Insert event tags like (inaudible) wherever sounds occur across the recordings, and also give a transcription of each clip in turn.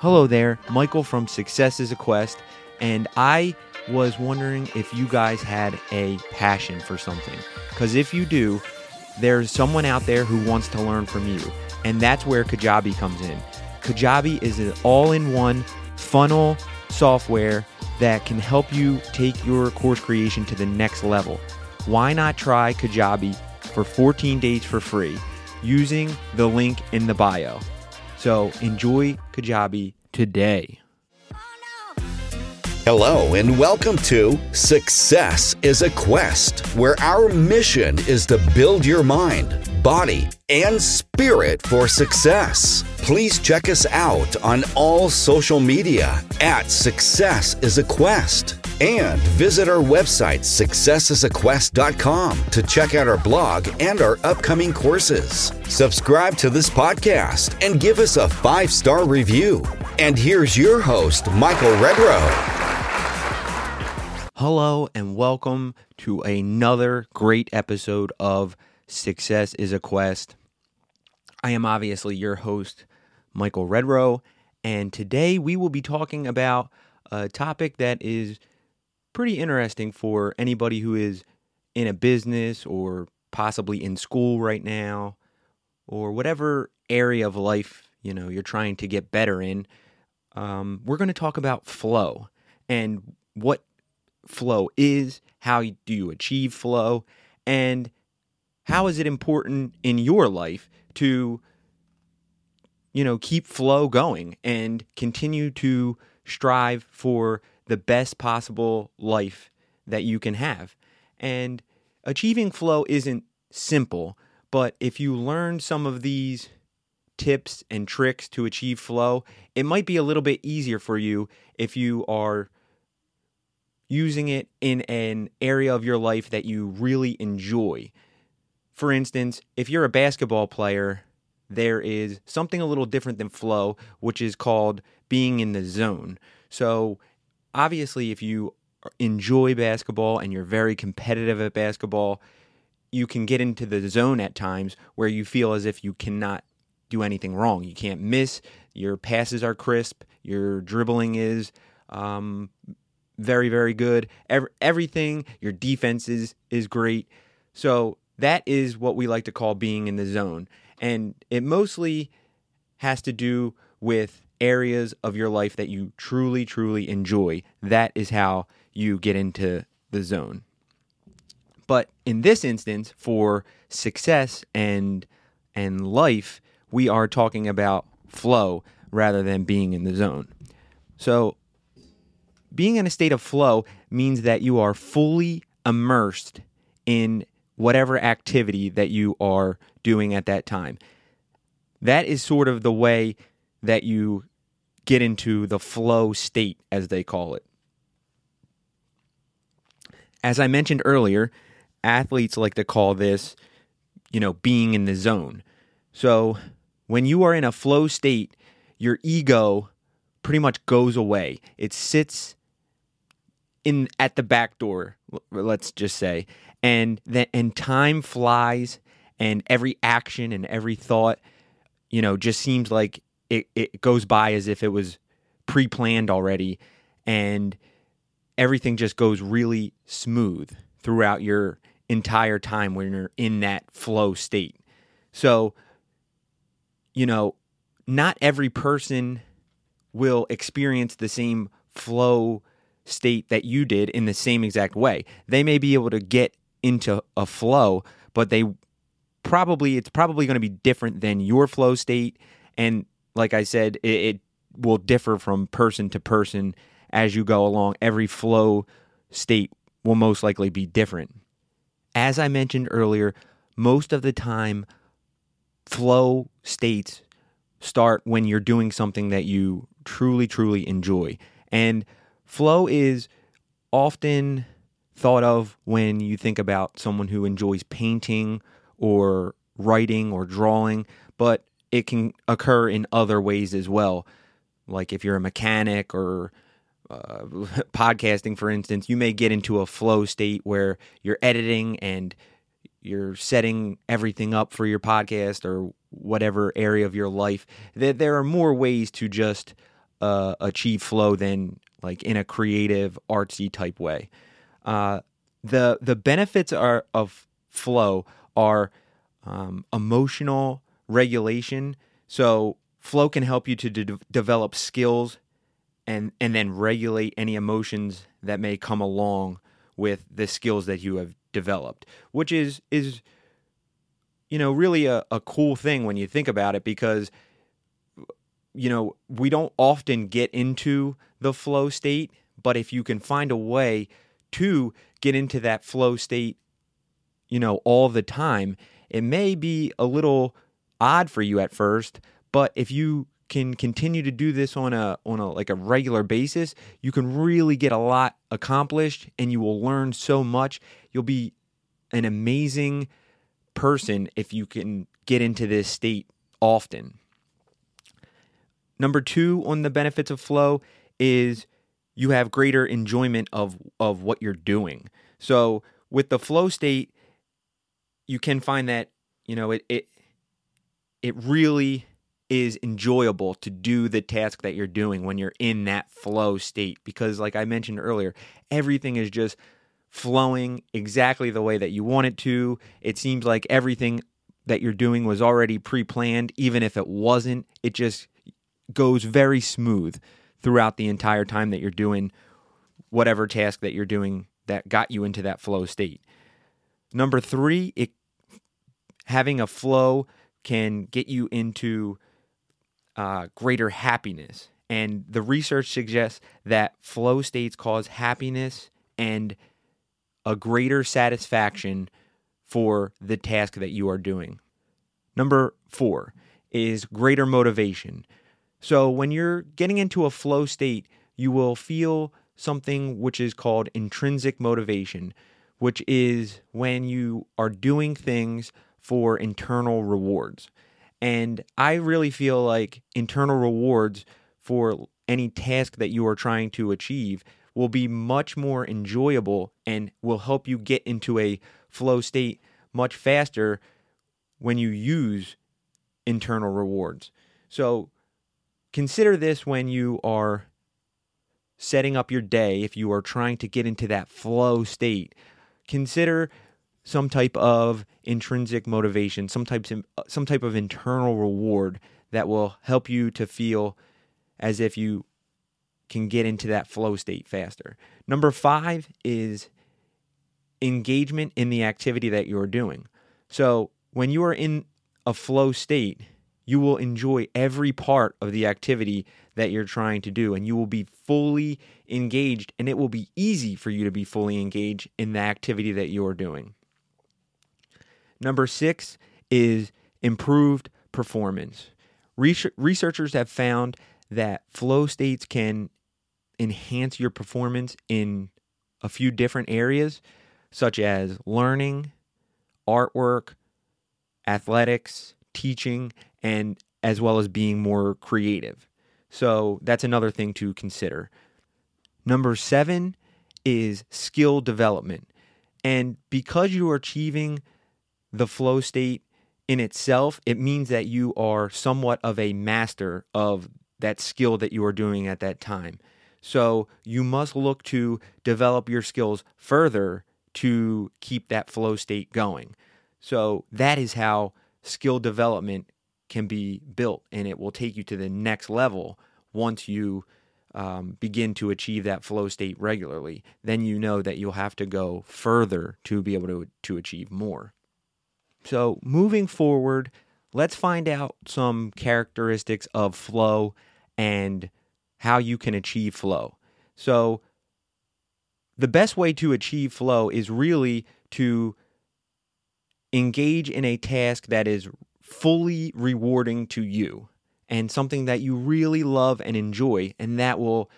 Hello there, Michael from Success is a Quest, and I was wondering if you guys had a passion for something. Because if you do, there's someone out there who wants to learn from you, and that's where Kajabi comes in. Kajabi is an all in one funnel software that can help you take your course creation to the next level. Why not try Kajabi for 14 days for free using the link in the bio? So enjoy Kajabi today. Hello, and welcome to Success is a Quest, where our mission is to build your mind, body, and spirit for success. Please check us out on all social media at Success is a Quest. And visit our website, successisaquest.com, to check out our blog and our upcoming courses. Subscribe to this podcast and give us a five star review. And here's your host, Michael Redrow. Hello, and welcome to another great episode of Success is a Quest. I am obviously your host, Michael Redrow, and today we will be talking about a topic that is pretty interesting for anybody who is in a business or possibly in school right now or whatever area of life you know you're trying to get better in. Um, we're going to talk about flow and what flow is, how do you achieve flow, and how is it important in your life to you know keep flow going and continue to strive for the best possible life that you can have. And achieving flow isn't simple, but if you learn some of these tips and tricks to achieve flow, it might be a little bit easier for you if you are using it in an area of your life that you really enjoy. For instance, if you're a basketball player, there is something a little different than flow, which is called being in the zone. So, obviously, if you enjoy basketball and you're very competitive at basketball, you can get into the zone at times where you feel as if you cannot do anything wrong. You can't miss, your passes are crisp, your dribbling is um, very very good. Every, everything your defense is is great. So that is what we like to call being in the zone, and it mostly has to do with areas of your life that you truly truly enjoy. That is how you get into the zone. But in this instance, for success and and life, we are talking about flow rather than being in the zone. So being in a state of flow means that you are fully immersed in whatever activity that you are doing at that time. That is sort of the way that you get into the flow state, as they call it. As I mentioned earlier, athletes like to call this, you know, being in the zone. So when you are in a flow state, your ego pretty much goes away. It sits in at the back door, let's just say, and then and time flies, and every action and every thought, you know, just seems like it, it goes by as if it was pre-planned already, and everything just goes really smooth throughout your entire time when you're in that flow state. So, you know, not every person will experience the same flow state that you did in the same exact way. They may be able to get into a flow, but they probably it's probably going to be different than your flow state and like I said it, it will differ from person to person as you go along. Every flow state will most likely be different. As I mentioned earlier, most of the time flow states start when you're doing something that you truly truly enjoy. And Flow is often thought of when you think about someone who enjoys painting or writing or drawing, but it can occur in other ways as well. Like if you're a mechanic or uh, (laughs) podcasting, for instance, you may get into a flow state where you're editing and you're setting everything up for your podcast or whatever area of your life. That There are more ways to just uh, achieve flow than like in a creative, artsy type way. Uh, the the benefits are of flow are um, emotional regulation. So flow can help you to de- develop skills and and then regulate any emotions that may come along with the skills that you have developed, which is is you know really a, a cool thing when you think about it because you know we don't often get into the flow state, but if you can find a way to get into that flow state, you know, all the time, it may be a little odd for you at first, but if you can continue to do this on a on a like a regular basis, you can really get a lot accomplished and you will learn so much. You'll be an amazing person if you can get into this state often. Number 2 on the benefits of flow is you have greater enjoyment of of what you're doing. So with the flow state, you can find that you know it it it really is enjoyable to do the task that you're doing when you're in that flow state because like I mentioned earlier, everything is just flowing exactly the way that you want it to. It seems like everything that you're doing was already pre-planned even if it wasn't. It just goes very smooth throughout the entire time that you're doing whatever task that you're doing that got you into that flow state. Number 3, it having a flow can get you into uh, greater happiness. And the research suggests that flow states cause happiness and a greater satisfaction for the task that you are doing. Number four is greater motivation. So, when you're getting into a flow state, you will feel something which is called intrinsic motivation, which is when you are doing things for internal rewards. And I really feel like internal rewards for any task that you are trying to achieve will be much more enjoyable and will help you get into a flow state much faster when you use internal rewards. So consider this when you are setting up your day, if you are trying to get into that flow state. Consider some type of intrinsic motivation, some types of, uh, some type of internal reward that will help you to feel as if you can get into that flow state faster. Number 5 is engagement in the activity that you're doing. So, when you are in a flow state, you will enjoy every part of the activity that you're trying to do and you will be fully engaged and it will be easy for you to be fully engaged in the activity that you're doing. Number six is improved performance. Researchers have found that flow states can enhance your performance in a few different areas, such as learning, artwork, athletics, teaching, and as well as being more creative. So that's another thing to consider. Number seven is skill development. And because you are achieving the flow state in itself, it means that you are somewhat of a master of that skill that you are doing at that time. So you must look to develop your skills further to keep that flow state going. So that is how skill development can be built, and it will take you to the next level once you um, begin to achieve that flow state regularly. Then you know that you'll have to go further to be able to, to achieve more. So, moving forward, let's find out some characteristics of flow and how you can achieve flow. So, the best way to achieve flow is really to engage in a task that is fully rewarding to you and something that you really love and enjoy, and that will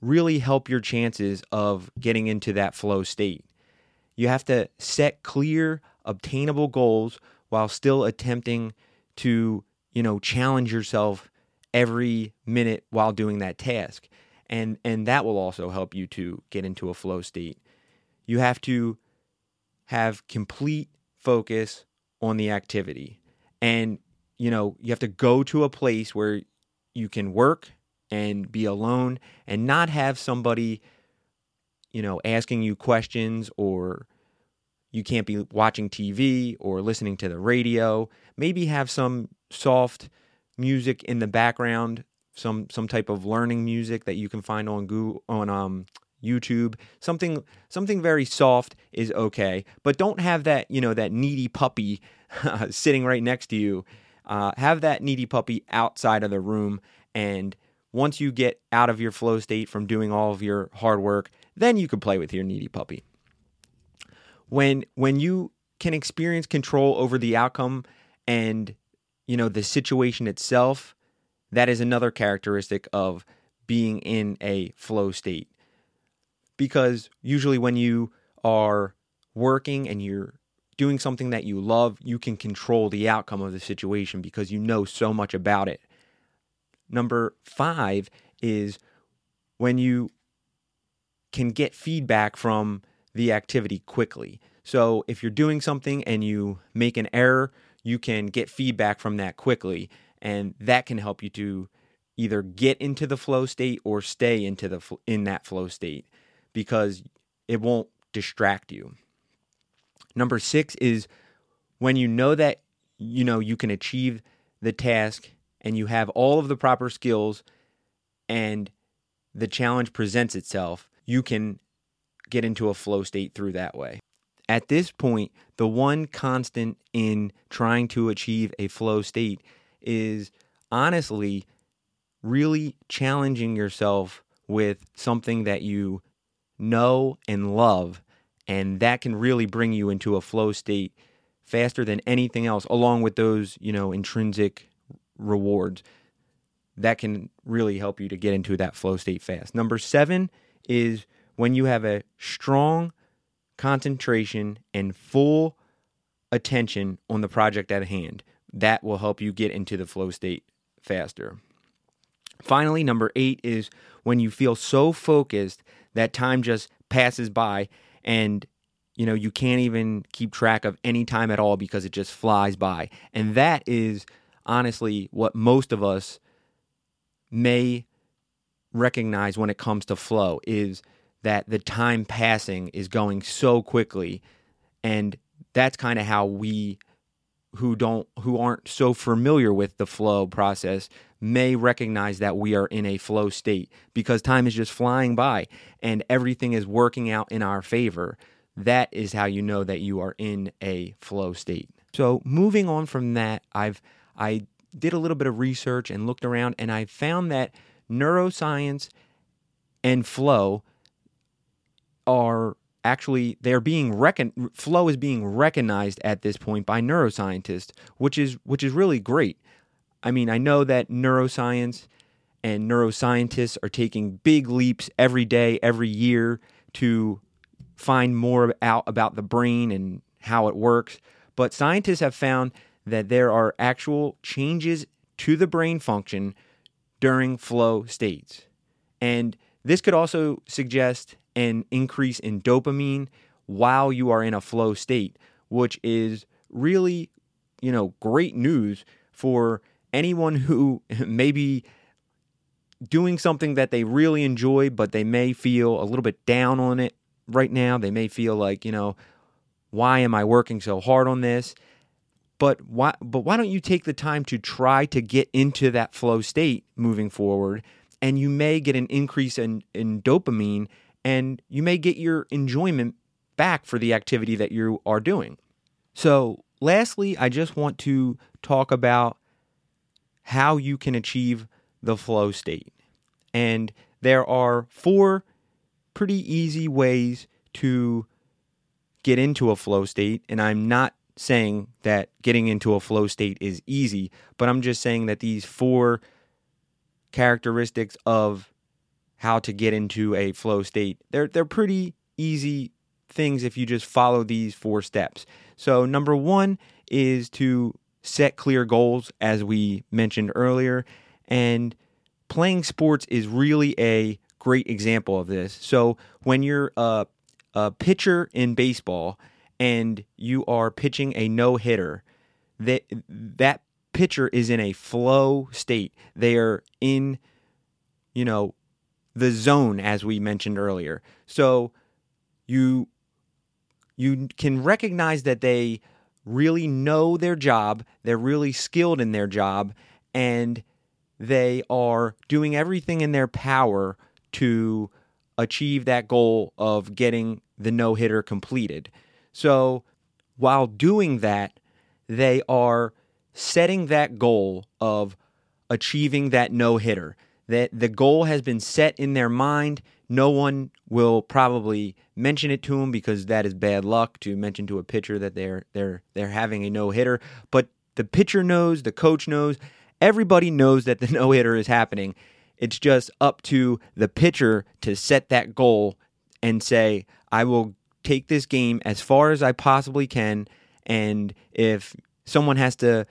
really help your chances of getting into that flow state. You have to set clear, obtainable goals while still attempting to, you know, challenge yourself every minute while doing that task. And and that will also help you to get into a flow state. You have to have complete focus on the activity. And you know, you have to go to a place where you can work and be alone and not have somebody, you know, asking you questions or you can't be watching TV or listening to the radio. Maybe have some soft music in the background, some some type of learning music that you can find on Google on um YouTube. Something something very soft is okay, but don't have that you know that needy puppy (laughs) sitting right next to you. Uh, have that needy puppy outside of the room, and once you get out of your flow state from doing all of your hard work, then you can play with your needy puppy. When when you can experience control over the outcome and you know the situation itself, that is another characteristic of being in a flow state because usually when you are working and you're doing something that you love, you can control the outcome of the situation because you know so much about it. Number five is when you can get feedback from the activity quickly. So if you're doing something and you make an error, you can get feedback from that quickly, and that can help you to either get into the flow state or stay into the in that flow state because it won't distract you. Number 6 is when you know that you know you can achieve the task and you have all of the proper skills and the challenge presents itself, you can get into a flow state through that way. At this point, the one constant in trying to achieve a flow state is honestly really challenging yourself with something that you know and love. And that can really bring you into a flow state faster than anything else, along with those, you know, intrinsic rewards that can really help you to get into that flow state fast. Number seven is when you have a strong concentration and full attention on the project at hand. That will help you get into the flow state faster. Finally, number eight is when you feel so focused that time just passes by and you know you can't even keep track of any time at all because it just flies by and that is honestly what most of us may recognize when it comes to flow is that the time passing is going so quickly and that's kind of how we who don't who aren't so familiar with the flow process may recognize that we are in a flow state because time is just flying by and everything is working out in our favor. That is how you know that you are in a flow state. So moving on from that i've i did a little bit of research and looked around and i found that neuroscience and flow are actually they're being recon flow is being recognized at this point by neuroscientists which is which is really great. I mean i know that neuroscience and neuroscientists are taking big leaps every day every year to find more out about the brain and how it works but scientists have found that there are actual changes to the brain function during flow states. And this could also suggest an increase in dopamine while you are in a flow state, which is really, you know, great news for anyone who (laughs) may be doing something that they really enjoy, but they may feel a little bit down on it right now. They may feel like, you know, why am I working so hard on this? But why but why don't you take the time to try to get into that flow state moving forward and you may get an increase in, in dopamine and you may get your enjoyment back for the activity that you are doing. So, lastly, I just want to talk about how you can achieve the flow state. And there are four pretty easy ways to get into a flow state. And I'm not saying that getting into a flow state is easy, but I'm just saying that these four characteristics of how to get into a flow state. They're they're pretty easy things if you just follow these four steps. So number 1 is to set clear goals as we mentioned earlier and playing sports is really a great example of this. So when you're a, a pitcher in baseball and you are pitching a no-hitter, that that pitcher is in a flow state. They are in you know, the zone as we mentioned earlier. So you you can recognize that they really know their job, they're really skilled in their job and they are doing everything in their power to achieve that goal of getting the no-hitter completed. So while doing that, they are setting that goal of achieving that no hitter. That the goal has been set in their mind. No one will probably mention it to them because that is bad luck to mention to a pitcher that they're they're they're having a no hitter. But the pitcher knows, the coach knows, everybody knows that the (laughs) no hitter is happening. It's just up to the pitcher to set that goal and say, I will take this game as far as I possibly can. And if someone has to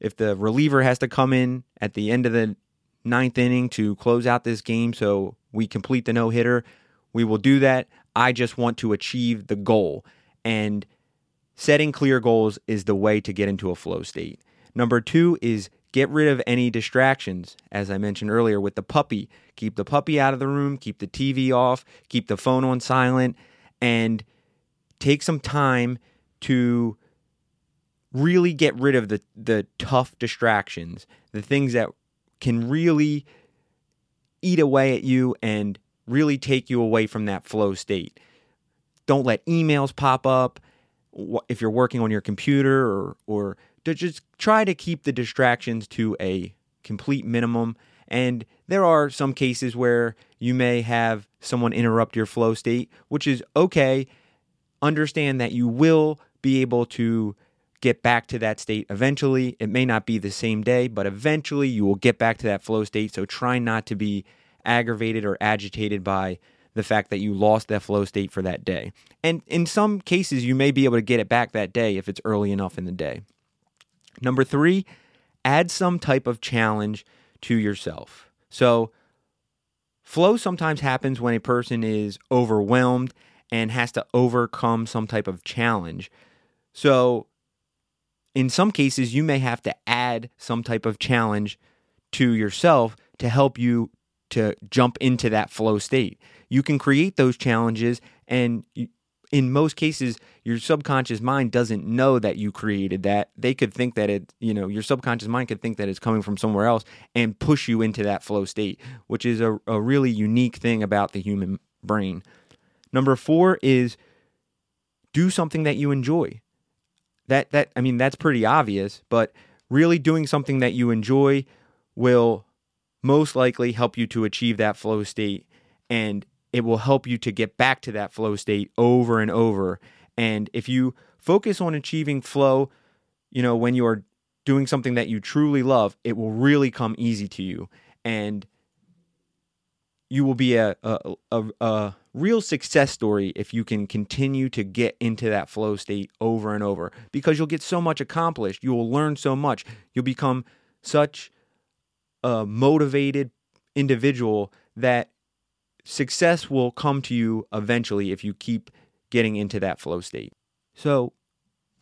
if the reliever has to come in at the end of the ninth inning to close out this game so we complete the no hitter, we will do that. I just want to achieve the goal. And setting clear goals is the way to get into a flow state. Number two is get rid of any distractions. As I mentioned earlier with the puppy, keep the puppy out of the room, keep the TV off, keep the phone on silent, and take some time to really get rid of the the tough distractions, the things that can really eat away at you and really take you away from that flow state. Don't let emails pop up if you're working on your computer or or to just try to keep the distractions to a complete minimum. And there are some cases where you may have someone interrupt your flow state, which is okay. Understand that you will be able to get back to that state eventually. It may not be the same day, but eventually you will get back to that flow state. So try not to be aggravated or agitated by the fact that you lost that flow state for that day. And in some cases, you may be able to get it back that day if it's early enough in the day. Number three, add some type of challenge to yourself. So, flow sometimes happens when a person is overwhelmed and has to overcome some type of challenge. So, in some cases, you may have to add some type of challenge to yourself to help you to jump into that flow state. You can create those challenges, and in most cases, your subconscious mind doesn't know that you created that. They could think that it, you know, your subconscious mind could think that it's coming from somewhere else and push you into that flow state, which is a, a really unique thing about the human brain. Number four is do something that you enjoy that that I mean that's pretty obvious, but really doing something that you enjoy will most likely help you to achieve that flow state and it will help you to get back to that flow state over and over. And if you focus on achieving flow, you know, when you're doing something that you truly love, it will really come easy to you. And you will be a, a, a, a, real success story if you can continue to get into that flow state over and over because you'll get so much accomplished. You will learn so much. You'll become such a motivated individual that success will come to you eventually if you keep getting into that flow state. So,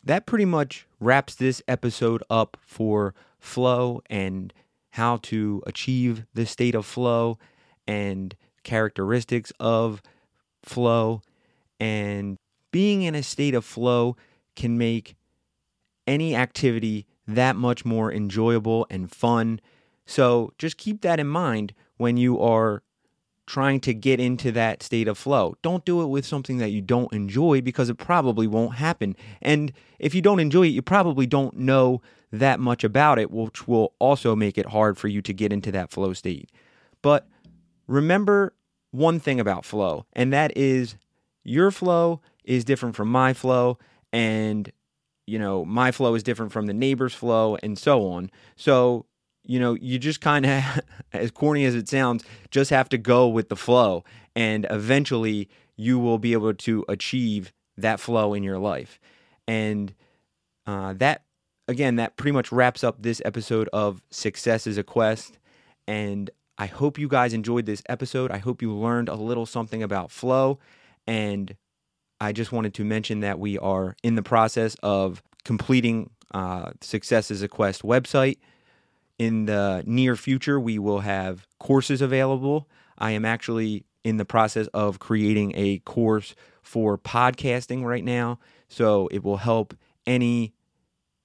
that pretty much wraps this episode up for flow and how to achieve the state of flow and characteristics of flow. And being in a state of flow can make any activity that much more enjoyable and fun. So just keep that in mind when you are trying to get into that state of flow. Don't do it with something that you don't enjoy because it probably won't happen. And if you don't enjoy it, you probably don't know that much about it, which will also make it hard for you to get into that flow state. But remember one thing about flow, and that is your flow is different from my flow, and you know, my flow is different from the neighbor's flow, and so on. So, you know, you just kind of, (laughs) as corny as it sounds, just have to go with the flow, and eventually you will be able to achieve that flow in your life. And uh, that, again, that pretty much wraps up this episode of Success is a Quest. And I hope you guys enjoyed this episode. I hope you learned a little something about flow. And I just wanted to mention that we are in the process of completing uh, Success is a Quest website. in the near future, we will have courses available. I am actually in the process of creating a course for podcasting right now. So it will help any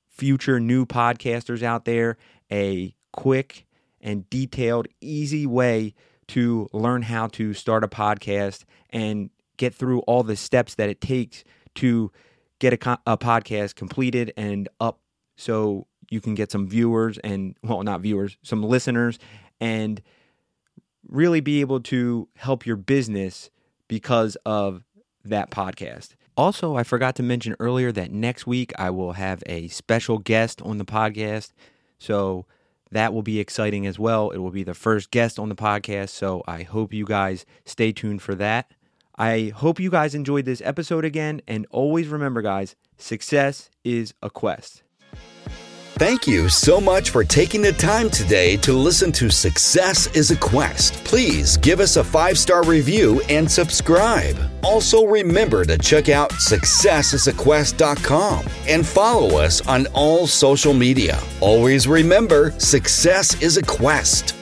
future new podcasters out there a quick and detailed, easy way to learn how to start a podcast and get through all the steps that it takes to get a, a podcast completed and up so you can get some viewers and, well, not viewers, some listeners, and really be able to help your business because of that podcast. Also, I forgot to mention earlier that next week I will have a special guest on the podcast. So that will be exciting as well. It will be the first guest on the podcast. So I hope you guys stay tuned for that. I hope you guys enjoyed this episode again. And always remember, guys, success is a quest. Thank you so much for taking the time today to listen to Success is a Quest. Please give us a five star review and subscribe. Also, remember to check out successisaquest.com and follow us on all social media. Always remember, success is a quest.